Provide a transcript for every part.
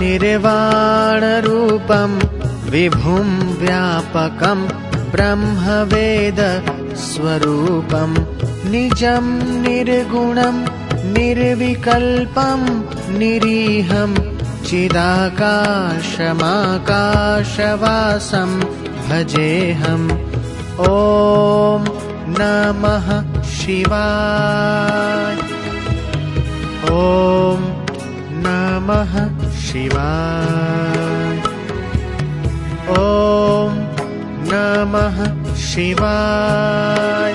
निर्वाणरूपम् विभुं व्यापकम् ब्रह्मवेद स्वरूपम् निजं निर्गुणम् निर्विकल्पम् निरीहम् चिदाकाशमाकाशवासम् भजेऽहम् ॐ नमः शिवाय शिवाय। ॐ नमः शिवाय।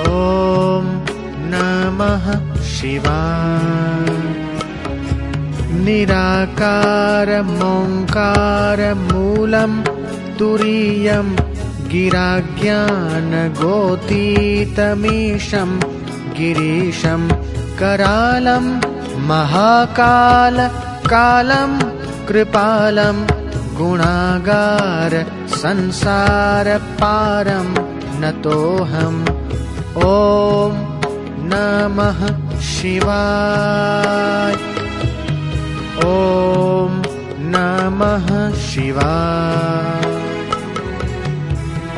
ॐ नमः शिवाय। निराकारमोङ्कारमूलम् तुरीयम् गिराज्ञानगोतीतमीशम् गिरीशम् करालम् महाकाल कालम् कृपालम् गुणागार संसारपारम् नतोऽहम्। ॐ नमः शिवाय। ॐ नमः शिवाय।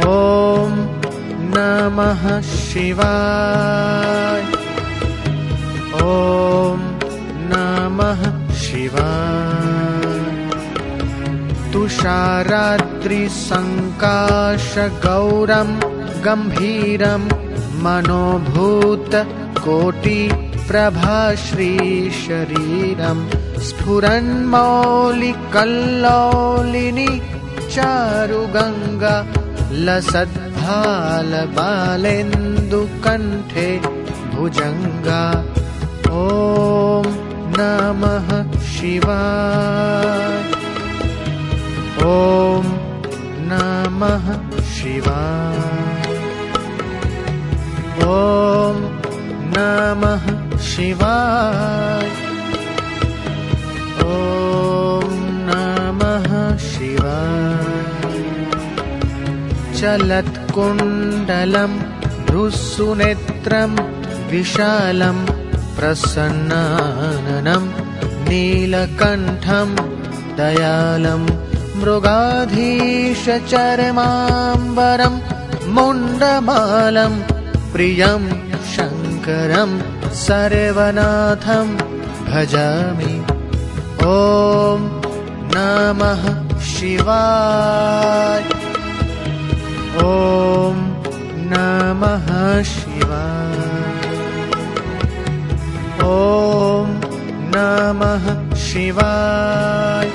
ॐ नमः शिवाय। ॐ तुषाराद्रिसङ्काशगौरम् गम्भीरम् मनोभूतकोटिप्रभाश्रीशरीरम् स्फुरन्मौलिकल्लौलिनि चारुगङ्गा लसद्भालबालेन्दुकण्ठे भुजङ्गा। ॐ नमः शिवाय ॐ नमः शिवाय ॐ नमः शिवाय ॐ नमः शिवाय चलत्कुण्डलम् भ्रुसुनेत्रम् विशालम् प्रसन्नाननम् नीलकण्ठम् दयालम् मृगाधीशचरमाम्बरम् मुण्डमालम् प्रियम् शङ्करम् सर्वनाथम् भजामि। ॐ नमः शिवाय। ॐ नमः शिवाय।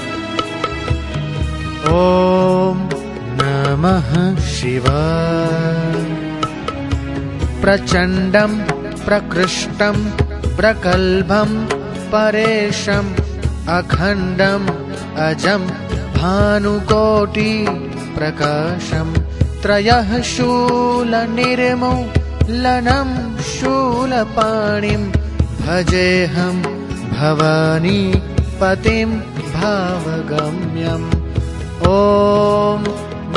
ॐ नमः शिवाय। प्रचण्डम् प्रकृष्टम् प्रकल्भम् परेशम् अखण्डम् अजम् भानुकोटि प्रकाशम् त्रयः शूलनिर्मूलनम् शूलपाणिम् भजेऽहम् भवानी पतिम् भावगम्यम्। ॐ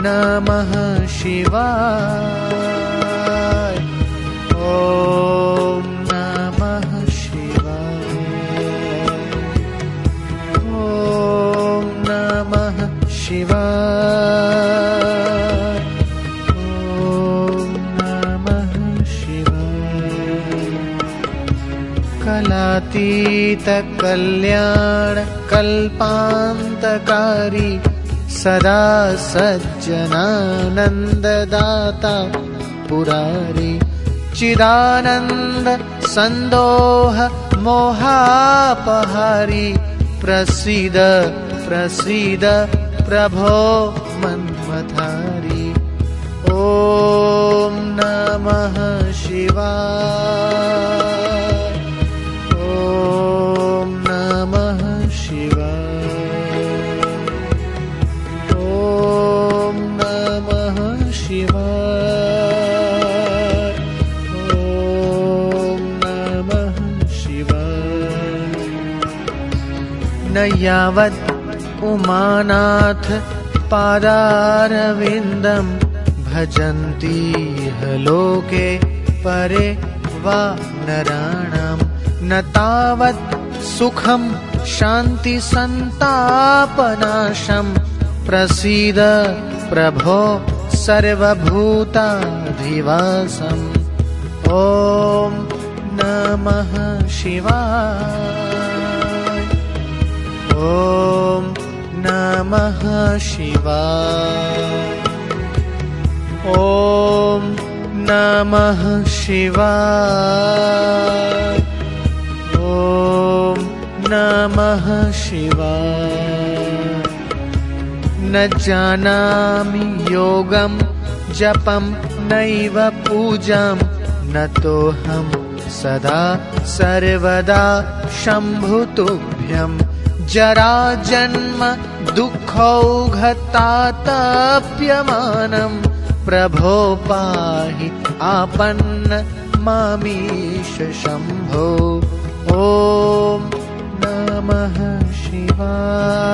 नमः शिवाय। ॐ कलातीतकल्याण कल्पान्तकारी सदा सज्जनानन्ददाता पुरारी चिदानन्द सन्दोह मोहापहारी प्रसीद प्रसीद प्रभो मन्मथारी। ॐ नमः शिवाय न यावत् उमानाथ पादारविन्दम् भजन्ति ह लोके परे वा नराणाम् न तावत् सुखं शान्तिसन्तापनाशम् प्रसीद प्रभो सर्वभूताधिवासम् ॐ नमः शिवाय ॐ नमः शिवाय। ॐ नमः शिवाय। ॐ नमः शिवाय। न जानामि योगं जपं नैव पूजां। न तोऽहं सदा सर्वदा शम्भुतुभ्यं जरा जन्म दुःखौघतातप्यमानम् प्रभो पाहि आपन्न मामीश शम्भो। ॐ नमः शिवाय